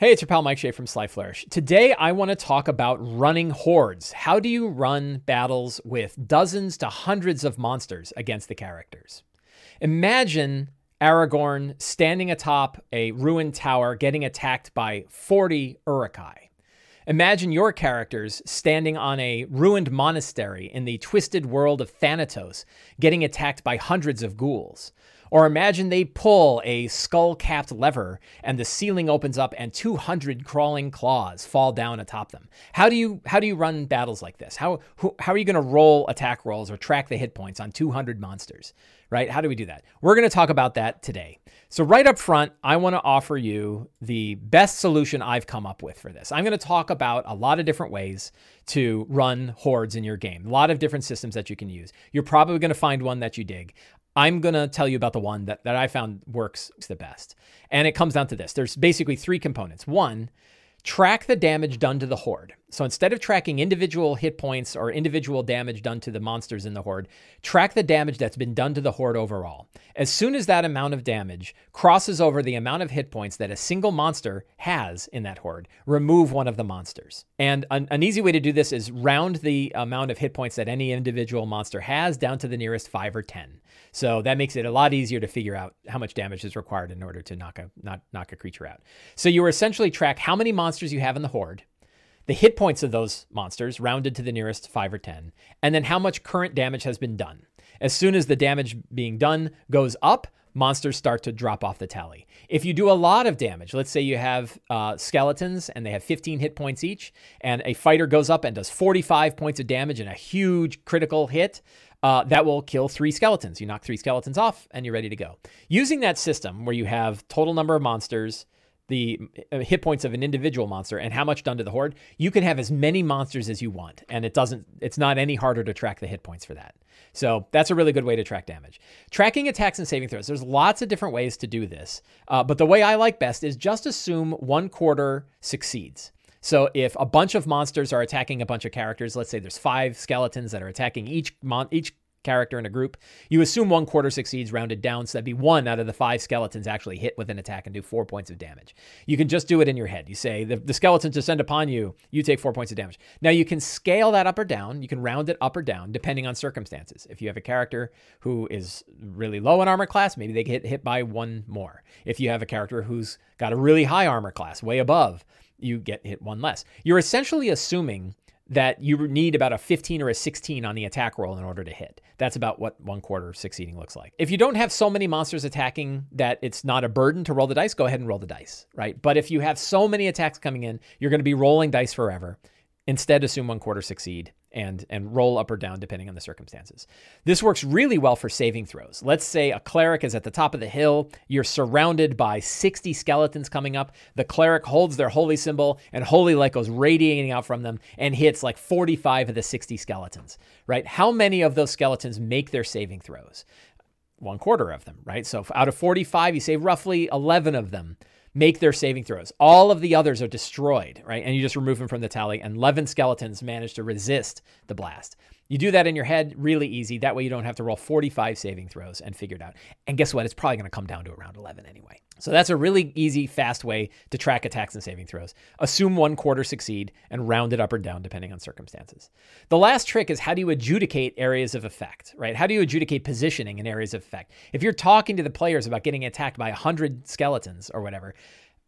Hey, it's your pal Mike Shea from Sly Flourish. Today, I want to talk about running hordes. How do you run battles with dozens to hundreds of monsters against the characters? Imagine Aragorn standing atop a ruined tower getting attacked by 40 Uruk-hai. Imagine your characters standing on a ruined monastery in the twisted world of Thanatos getting attacked by hundreds of ghouls. Or imagine they pull a skull capped lever and the ceiling opens up and 200 crawling claws fall down atop them. How do you, how do you run battles like this? How, who, how are you going to roll attack rolls or track the hit points on 200 monsters? Right? How do we do that? We're going to talk about that today. So, right up front, I want to offer you the best solution I've come up with for this. I'm going to talk about a lot of different ways to run hordes in your game, a lot of different systems that you can use. You're probably going to find one that you dig. I'm going to tell you about the one that, that I found works the best. And it comes down to this there's basically three components. One, track the damage done to the horde. So instead of tracking individual hit points or individual damage done to the monsters in the horde, track the damage that's been done to the horde overall. As soon as that amount of damage crosses over the amount of hit points that a single monster has in that horde, remove one of the monsters. And an, an easy way to do this is round the amount of hit points that any individual monster has down to the nearest 5 or 10. So that makes it a lot easier to figure out how much damage is required in order to knock a not knock a creature out. So you essentially track how many monsters you have in the horde the hit points of those monsters rounded to the nearest 5 or 10, and then how much current damage has been done. As soon as the damage being done goes up, monsters start to drop off the tally. If you do a lot of damage, let's say you have uh, skeletons and they have 15 hit points each, and a fighter goes up and does 45 points of damage and a huge critical hit, uh, that will kill three skeletons. You knock three skeletons off and you're ready to go. Using that system where you have total number of monsters, the uh, hit points of an individual monster and how much done to the horde, you can have as many monsters as you want, and it doesn't. It's not any harder to track the hit points for that. So that's a really good way to track damage. Tracking attacks and saving throws. There's lots of different ways to do this, uh, but the way I like best is just assume one quarter succeeds. So if a bunch of monsters are attacking a bunch of characters, let's say there's five skeletons that are attacking each mon- each character in a group, you assume one quarter succeeds rounded down. So that'd be one out of the five skeletons actually hit with an attack and do four points of damage. You can just do it in your head. You say the, the skeletons descend upon you, you take four points of damage. Now you can scale that up or down. You can round it up or down depending on circumstances. If you have a character who is really low in armor class, maybe they get hit by one more. If you have a character who's got a really high armor class, way above, you get hit one less. You're essentially assuming that you need about a 15 or a 16 on the attack roll in order to hit. That's about what one quarter succeeding looks like. If you don't have so many monsters attacking that it's not a burden to roll the dice, go ahead and roll the dice, right? But if you have so many attacks coming in, you're going to be rolling dice forever. Instead, assume one quarter succeed and and roll up or down depending on the circumstances. This works really well for saving throws. Let's say a cleric is at the top of the hill, you're surrounded by 60 skeletons coming up. The cleric holds their holy symbol and holy light goes radiating out from them and hits like 45 of the 60 skeletons, right? How many of those skeletons make their saving throws? One quarter of them, right? So out of 45, you save roughly 11 of them make their saving throws. All of the others are destroyed, right? And you just remove them from the tally, and 11 skeletons manage to resist the blast. You do that in your head really easy. That way you don't have to roll 45 saving throws and figure it out. And guess what? It's probably going to come down to around 11 anyway. So that's a really easy, fast way to track attacks and saving throws. Assume one quarter succeed and round it up or down depending on circumstances. The last trick is how do you adjudicate areas of effect, right? How do you adjudicate positioning in areas of effect? If you're talking to the players about getting attacked by 100 skeletons or whatever,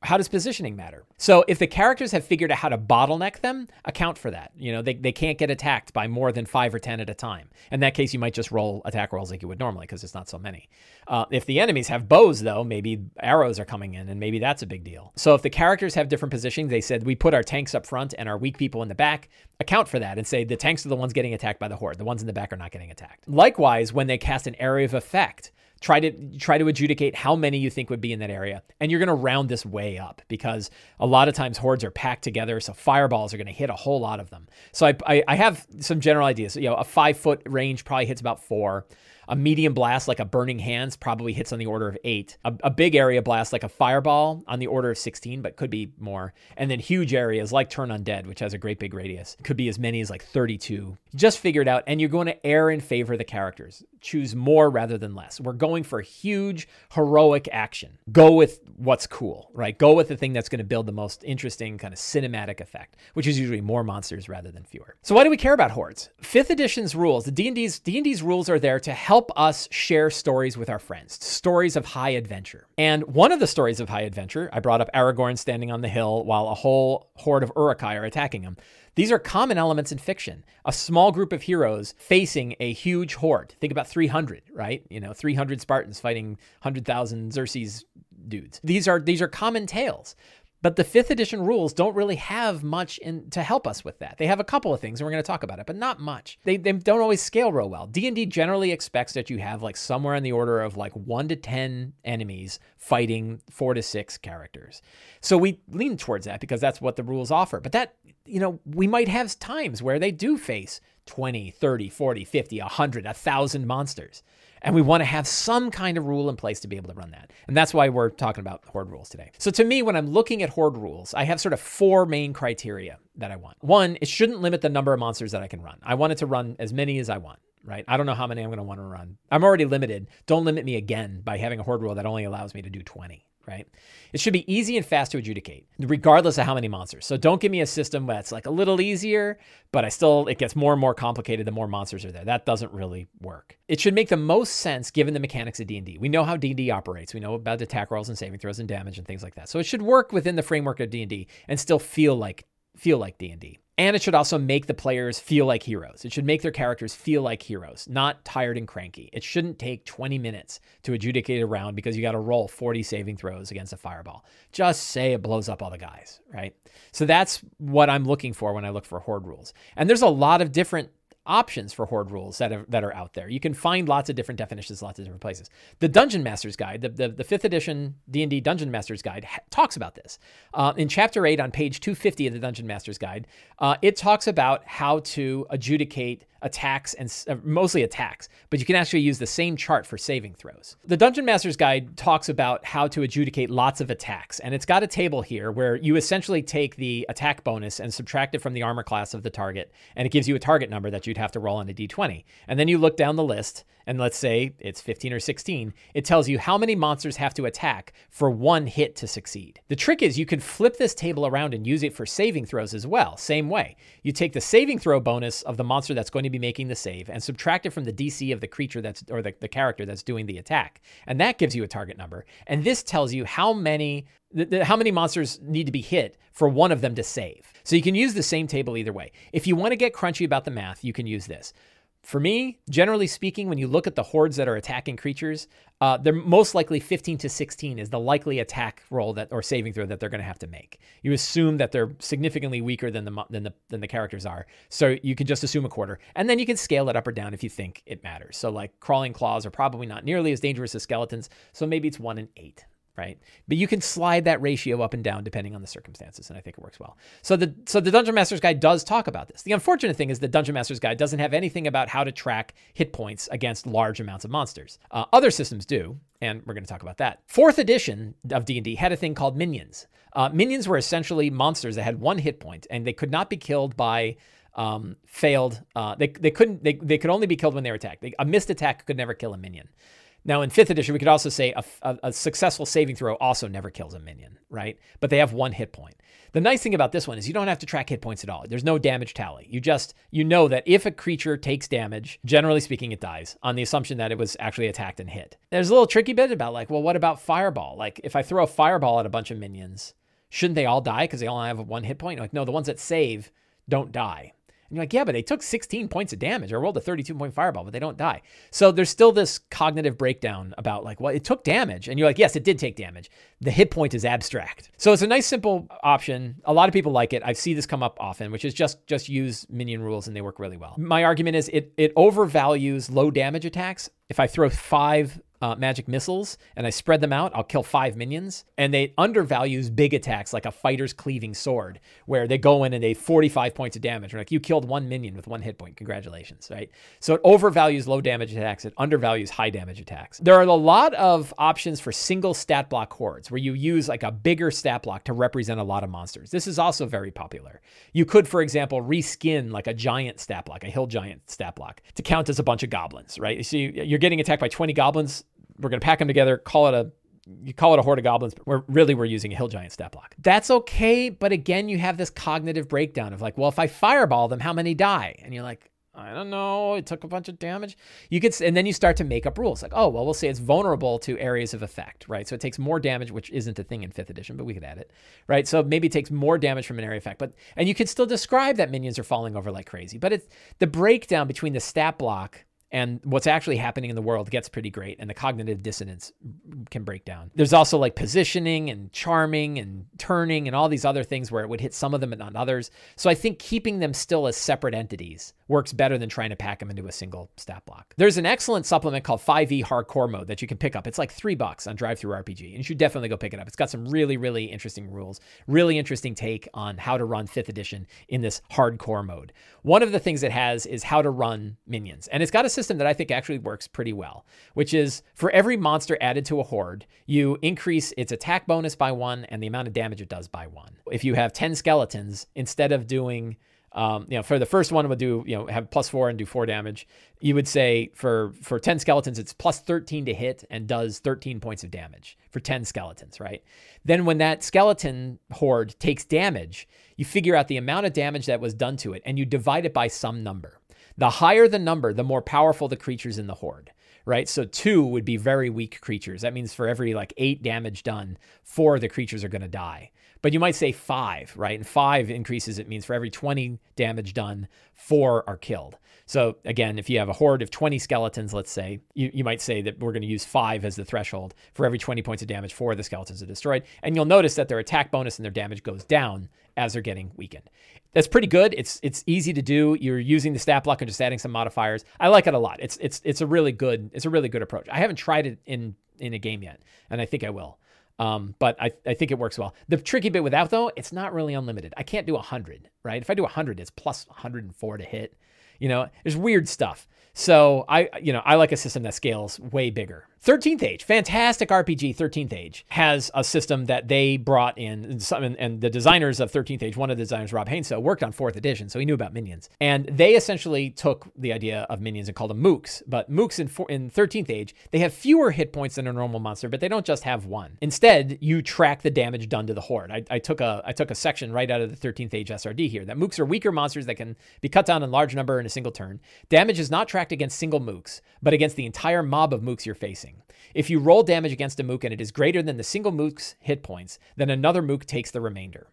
how does positioning matter? So if the characters have figured out how to bottleneck them, account for that. You know, they, they can't get attacked by more than five or 10 at a time. In that case, you might just roll attack rolls like you would normally because it's not so many. Uh, if the enemies have bows, though, maybe arrows are coming in and maybe that's a big deal. So if the characters have different positioning, they said we put our tanks up front and our weak people in the back, account for that and say the tanks are the ones getting attacked by the horde. The ones in the back are not getting attacked. Likewise, when they cast an area of effect, try to try to adjudicate how many you think would be in that area and you're going to round this way up because a lot of times hordes are packed together so fireballs are going to hit a whole lot of them so I, I, I, have some general ideas you know a five foot range probably hits about four A medium blast like a Burning Hands probably hits on the order of eight. A, a big area blast like a Fireball on the order of 16, but could be more. And then huge areas like Turn Undead, which has a great big radius, could be as many as like 32. Just figure it out, and you're going to err in favor of the characters. Choose more rather than less. We're going for huge, heroic action. Go with what's cool, right? Go with the thing that's going to build the most interesting kind of cinematic effect, which is usually more monsters rather than fewer. So why do we care about hordes? Fifth edition's rules, the D&D's D&D's rules are there to help us share stories with our friends, stories of high adventure. And one of the stories of high adventure, I brought up Aragorn standing on the hill while a whole horde of Uruk-hai are attacking him. These are common elements in fiction. A small group of heroes facing a huge horde. Think about 300, right? You know, 300 Spartans fighting 100,000 Xerxes dudes. These are these are common tales. But the fifth edition rules don't really have much in, to help us with that. They have a couple of things, and we're going to talk about it, but not much. They, they don't always scale real well. D and D generally expects that you have like somewhere in the order of like one to ten enemies fighting four to six characters. So we lean towards that because that's what the rules offer. But that you know we might have times where they do face 20, 30, 40, 50, 100, 1,000 monsters. And we want to have some kind of rule in place to be able to run that. And that's why we're talking about horde rules today. So to me, when I'm looking at horde rules, I have sort of four main criteria that I want. One, it shouldn't limit the number of monsters that I can run. I want it to run as many as I want right? I don't know how many I'm going to want to run. I'm already limited. Don't limit me again by having a horde rule that only allows me to do 20 right? It should be easy and fast to adjudicate, regardless of how many monsters. So don't give me a system that's like a little easier, but I still it gets more and more complicated the more monsters are there. That doesn't really work. It should make the most sense given the mechanics of D&D. We know how D&D operates. We know about attack rolls and saving throws and damage and things like that. So it should work within the framework of D&D and still feel like feel like D&D. And it should also make the players feel like heroes. It should make their characters feel like heroes, not tired and cranky. It shouldn't take 20 minutes to adjudicate a round because you got to roll 40 saving throws against a fireball. Just say it blows up all the guys, right? So that's what I'm looking for when I look for horde rules. And there's a lot of different options for horde rules that are, that are out there. You can find lots of different definitions, lots of different places. The Dungeon Master's Guide, the, the, the fifth edition D&D Dungeon Master's Guide ha- talks about this. Uh, in chapter 8 on page 250 of the Dungeon Master's Guide, uh, it talks about how to adjudicate attacks and uh, mostly attacks, but you can actually use the same chart for saving throws. The Dungeon Master's Guide talks about how to adjudicate lots of attacks, and it's got a table here where you essentially take the attack bonus and subtract it from the armor class of the target, and it gives you a target number that you'd have to roll on a d20. And then you look down the list, and let's say it's 15 or 16, it tells you how many monsters have to attack for one hit to succeed. The trick is you can flip this table around and use it for saving throws as well, same way. You take the saving throw bonus of the monster that's going to be making the save and subtract it from the DC of the creature that's or the, the character that's doing the attack. And that gives you a target number. And this tells you how many how many monsters need to be hit for one of them to save. So you can use the same table either way. If you want to get crunchy about the math, you can use this. For me, generally speaking, when you look at the hordes that are attacking creatures, uh, they're most likely 15 to 16 is the likely attack roll that or saving throw that they're going to have to make. You assume that they're significantly weaker than the than the than the characters are, so you can just assume a quarter, and then you can scale it up or down if you think it matters. So like crawling claws are probably not nearly as dangerous as skeletons, so maybe it's one in eight right? But you can slide that ratio up and down depending on the circumstances, and I think it works well. So the so the Dungeon Master's Guide does talk about this. The unfortunate thing is the Dungeon Master's Guide doesn't have anything about how to track hit points against large amounts of monsters. Uh, other systems do, and we're going to talk about that. Fourth edition of D&D had a thing called minions. Uh, minions were essentially monsters that had one hit point, and they could not be killed by um, failed. Uh, they, they couldn't. They, they could only be killed when they were attacked. They, a missed attack could never kill a minion. Now, in fifth edition, we could also say a, a, a, successful saving throw also never kills a minion, right? But they have one hit point. The nice thing about this one is you don't have to track hit points at all. There's no damage tally. You just, you know that if a creature takes damage, generally speaking, it dies on the assumption that it was actually attacked and hit. There's a little tricky bit about like, well, what about fireball? Like, if I throw a fireball at a bunch of minions, shouldn't they all die because they all have one hit point? Like, no, the ones that save don't die. And you're like, yeah, but they took 16 points of damage. I rolled a 32 point fireball, but they don't die. So there's still this cognitive breakdown about like, well, it took damage. And you're like, yes, it did take damage. The hit point is abstract. So it's a nice, simple option. A lot of people like it. I see this come up often, which is just just use minion rules and they work really well. My argument is it it overvalues low damage attacks. If I throw five uh, magic missiles and I spread them out, I'll kill five minions. And they undervalues big attacks like a fighter's cleaving sword, where they go in and they 45 points of damage. We're like, you killed one minion with one hit point. Congratulations, right? So it overvalues low damage attacks, it undervalues high damage attacks. There are a lot of options for single stat block hordes where you use like a bigger stat block to represent a lot of monsters. This is also very popular. You could, for example, reskin like a giant stat block, a hill giant stat block, to count as a bunch of goblins, right? So you're getting attacked by 20 goblins we're going to pack them together, call it a you call it a horde of goblins, but we're really we're using a hill giant stat block. That's okay, but again, you have this cognitive breakdown of like, well, if I fireball them, how many die? And you're like, I don't know. It took a bunch of damage. You could, and then you start to make up rules like, oh, well, we'll say it's vulnerable to areas of effect, right? So it takes more damage, which isn't a thing in fifth edition, but we could add it, right? So maybe it takes more damage from an area effect, but and you can still describe that minions are falling over like crazy. But it's the breakdown between the stat block and what's actually happening in the world gets pretty great and the cognitive dissonance can break down. There's also like positioning and charming and turning and all these other things where it would hit some of them but not others. So i think keeping them still as separate entities works better than trying to pack them into a single stat block. There's an excellent supplement called 5e hardcore mode that you can pick up. It's like three bucks on DriveThruRPG and you should definitely go pick it up. It's got some really really interesting rules really interesting take on how to run fifth edition in this hardcore mode. One of the things it has is how to run minions and it's got a system that I think actually works pretty well, which is for every monster added to a horde, you increase its attack bonus by one and the amount of damage it does by one. If you have 10 skeletons, instead of doing um, you know, for the first one, would do you know have plus four and do four damage. You would say for for ten skeletons, it's plus thirteen to hit and does thirteen points of damage for ten skeletons, right? Then when that skeleton horde takes damage, you figure out the amount of damage that was done to it, and you divide it by some number. The higher the number, the more powerful the creatures in the horde, right? So two would be very weak creatures. That means for every like eight damage done, four of the creatures are going to die. But you might say five, right? And five increases, it means for every 20 damage done, four are killed. So again, if you have a horde of 20 skeletons, let's say, you, you might say that we're going to use five as the threshold. For every 20 points of damage, four of the skeletons are destroyed. And you'll notice that their attack bonus and their damage goes down as they're getting weakened. That's pretty good. It's it's easy to do. You're using the stat block and just adding some modifiers. I like it a lot. It's it's it's a really good it's a really good approach. I haven't tried it in in a game yet, and I think I will. Um, but I, I think it works well. The tricky bit with that though, it's not really unlimited. I can't do a 100, right? If I do a 100, it's plus 104 to hit. You know, there's weird stuff. So I, you know, I like a system that scales way bigger. 13th Age, fantastic RPG. 13th Age has a system that they brought in, and, and the designers of 13th Age, one of the designers, Rob Heinsoo, worked on 4th edition, so he knew about minions. And they essentially took the idea of minions and called them mooks. But mooks in, in 13th Age, they have fewer hit points than a normal monster, but they don't just have one. Instead, you track the damage done to the horde. I, I took a I took a section right out of the 13th Age SRD here that mooks are weaker monsters that can be cut down in large number in a single turn. Damage is not tracked against single mooks, but against the entire mob of mooks you're facing. If you roll damage against a mook and it is greater than the single mook's hit points, then another mook takes the remainder.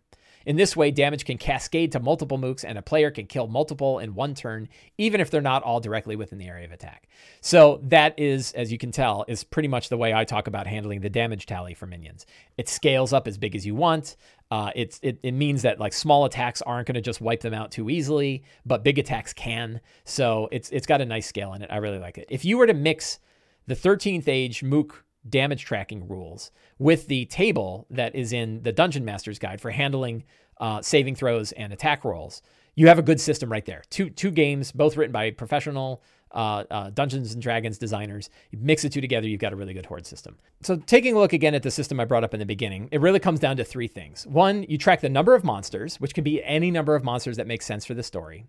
In this way, damage can cascade to multiple mooks, and a player can kill multiple in one turn, even if they're not all directly within the area of attack. So that is, as you can tell, is pretty much the way I talk about handling the damage tally for minions. It scales up as big as you want. Uh, it, it means that like small attacks aren't going to just wipe them out too easily, but big attacks can. So it's it's got a nice scale in it. I really like it. If you were to mix the 13th age Mook damage tracking rules with the table that is in the Dungeon Master's Guide for handling uh, saving throws and attack rolls. You have a good system right there. Two two games, both written by professional uh, uh, Dungeons and Dragons designers. You mix the two together, you've got a really good horde system. So, taking a look again at the system I brought up in the beginning, it really comes down to three things. One, you track the number of monsters, which can be any number of monsters that make sense for the story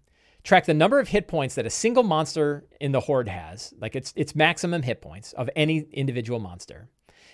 track the number of hit points that a single monster in the horde has, like its its maximum hit points of any individual monster,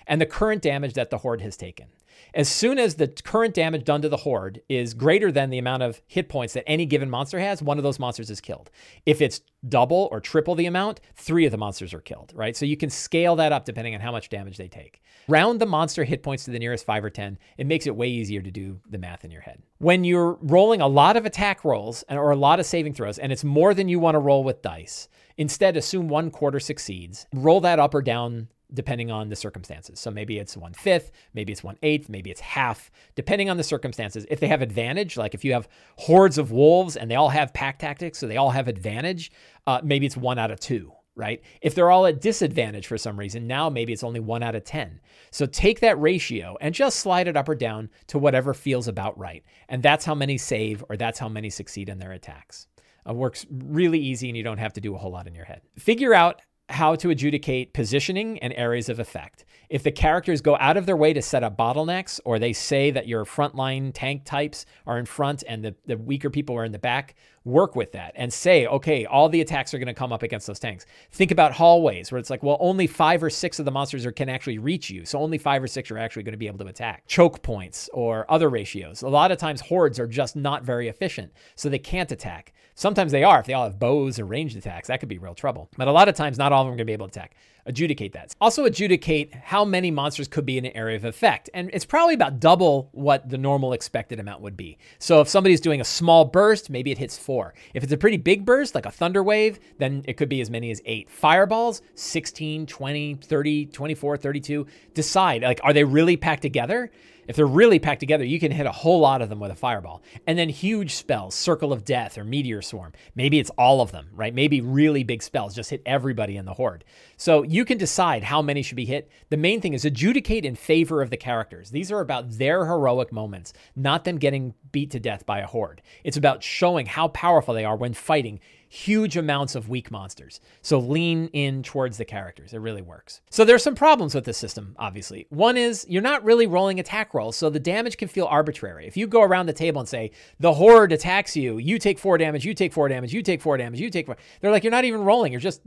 and the current damage that the horde has taken. As soon as the current damage done to the horde is greater than the amount of hit points that any given monster has, one of those monsters is killed. If it's double or triple the amount, three of the monsters are killed, right? So you can scale that up depending on how much damage they take. Round the monster hit points to the nearest five or 10. It makes it way easier to do the math in your head. When you're rolling a lot of attack rolls or a lot of saving throws, and it's more than you want to roll with dice, instead assume one quarter succeeds. Roll that up or down depending on the circumstances. So maybe it's one fifth, maybe it's one eighth, maybe it's half, depending on the circumstances. If they have advantage, like if you have hordes of wolves and they all have pack tactics, so they all have advantage, uh, maybe it's one out of two. right? If they're all at disadvantage for some reason, now maybe it's only one out of 10. So take that ratio and just slide it up or down to whatever feels about right. And that's how many save or that's how many succeed in their attacks. It works really easy and you don't have to do a whole lot in your head. Figure out how to adjudicate positioning and areas of effect. If the characters go out of their way to set up bottlenecks, or they say that your frontline tank types are in front and the, the weaker people are in the back, work with that and say, okay, all the attacks are going to come up against those tanks. Think about hallways where it's like, well, only five or six of the monsters are, can actually reach you. So only five or six are actually going to be able to attack. Choke points or other ratios. A lot of times hordes are just not very efficient, so they can't attack. Sometimes they are if they all have bows or ranged attacks. That could be real trouble. But a lot of times, not all of them are going to be able to attack adjudicate that. Also, adjudicate how many monsters could be in an area of effect. And it's probably about double what the normal expected amount would be. So if somebody's doing a small burst, maybe it hits four. If it's a pretty big burst, like a thunder wave, then it could be as many as eight. Fireballs, 16, 20, 30, 24, 32. Decide, like, are they really packed together? If they're really packed together, you can hit a whole lot of them with a fireball. And then huge spells, Circle of Death or Meteor Swarm. Maybe it's all of them, right? Maybe really big spells just hit everybody in the horde. So you can decide how many should be hit. The main thing is adjudicate in favor of the characters. These are about their heroic moments, not them getting beat to death by a horde. It's about showing how powerful they are when fighting huge amounts of weak monsters. So lean in towards the characters. It really works. So there's some problems with this system, obviously. One is you're not really rolling attack rolls, so the damage can feel arbitrary. If you go around the table and say, the horde attacks you, you take four damage, you take four damage, you take four damage, you take four, they're like, you're not even rolling. You're just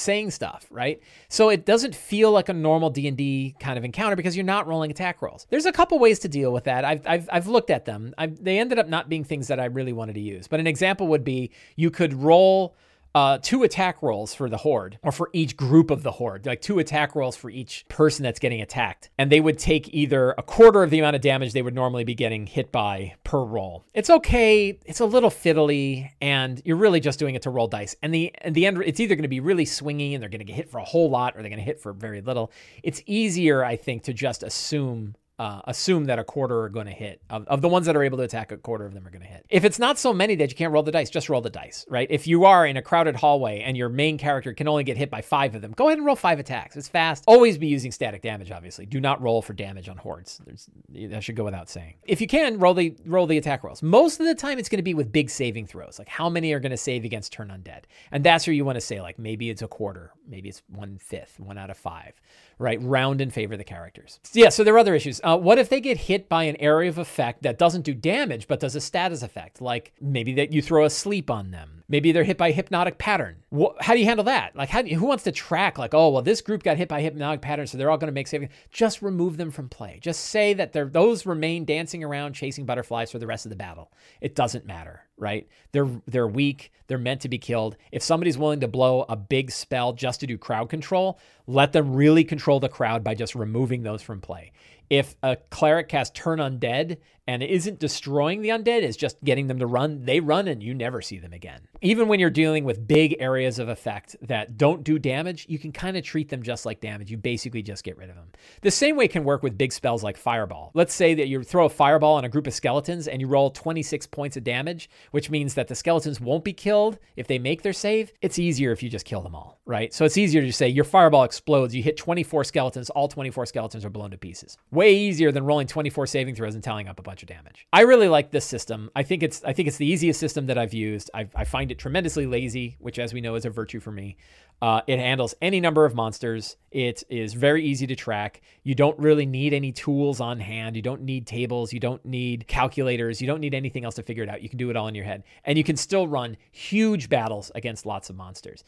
saying stuff, right? So it doesn't feel like a normal D&D kind of encounter because you're not rolling attack rolls. There's a couple ways to deal with that. I've, I've, I've looked at them. I've, they ended up not being things that I really wanted to use. But an example would be you could roll uh, two attack rolls for the horde, or for each group of the horde, like two attack rolls for each person that's getting attacked. And they would take either a quarter of the amount of damage they would normally be getting hit by per roll. It's okay. It's a little fiddly, and you're really just doing it to roll dice. And the and the end, it's either going to be really swingy and they're going to get hit for a whole lot, or they're going to hit for very little. It's easier, I think, to just assume uh, assume that a quarter are going to hit. Of, of the ones that are able to attack, a quarter of them are going to hit. If it's not so many that you can't roll the dice, just roll the dice, right? If you are in a crowded hallway and your main character can only get hit by five of them, go ahead and roll five attacks. It's fast. Always be using static damage, obviously. Do not roll for damage on hordes. There's, that should go without saying. If you can, roll the roll the attack rolls. Most of the time, it's going to be with big saving throws. Like how many are going to save against turn undead? And that's where you want to say, like maybe it's a quarter, maybe it's one fifth, one out of five, right? Round in favor of the characters. Yeah, so there are other issues. Uh, what if they get hit by an area of effect that doesn't do damage but does a status effect? Like maybe that you throw a sleep on them. Maybe they're hit by a hypnotic pattern. how do you handle that? Like, how, who wants to track, like, oh, well, this group got hit by hypnotic pattern, so they're all going to make saving? Just remove them from play. Just say that they're, those remain dancing around chasing butterflies for the rest of the battle. It doesn't matter, right? They're, they're weak. They're meant to be killed. If somebody's willing to blow a big spell just to do crowd control, let them really control the crowd by just removing those from play if a cleric casts turn undead and isn't destroying the undead, is just getting them to run, they run and you never see them again. Even when you're dealing with big areas of effect that don't do damage, you can kind of treat them just like damage. You basically just get rid of them. The same way can work with big spells like Fireball. Let's say that you throw a Fireball on a group of skeletons and you roll 26 points of damage, which means that the skeletons won't be killed if they make their save. It's easier if you just kill them all, right? So it's easier to say your Fireball explodes, you hit 24 skeletons, all 24 skeletons are blown to pieces. Way easier than rolling 24 saving throws and tallying up a bunch damage. I really like this system. I think it's I think it's the easiest system that I've used. I, I find it tremendously lazy, which as we know is a virtue for me. Uh, it handles any number of monsters. It is very easy to track. You don't really need any tools on hand. You don't need tables. You don't need calculators. You don't need anything else to figure it out. You can do it all in your head. And you can still run huge battles against lots of monsters.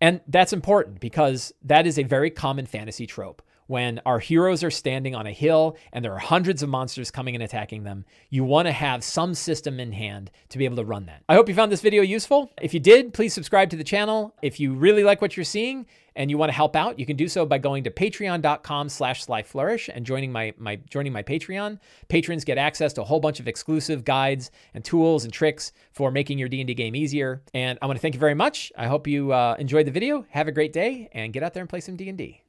And that's important because that is a very common fantasy trope when our heroes are standing on a hill and there are hundreds of monsters coming and attacking them, you want to have some system in hand to be able to run that. I hope you found this video useful. If you did, please subscribe to the channel. If you really like what you're seeing and you want to help out, you can do so by going to patreon.com slash slyflourish and joining my, my joining my Patreon. Patrons get access to a whole bunch of exclusive guides and tools and tricks for making your D&D game easier. And I want to thank you very much. I hope you uh, enjoyed the video. Have a great day and get out there and play some D&D.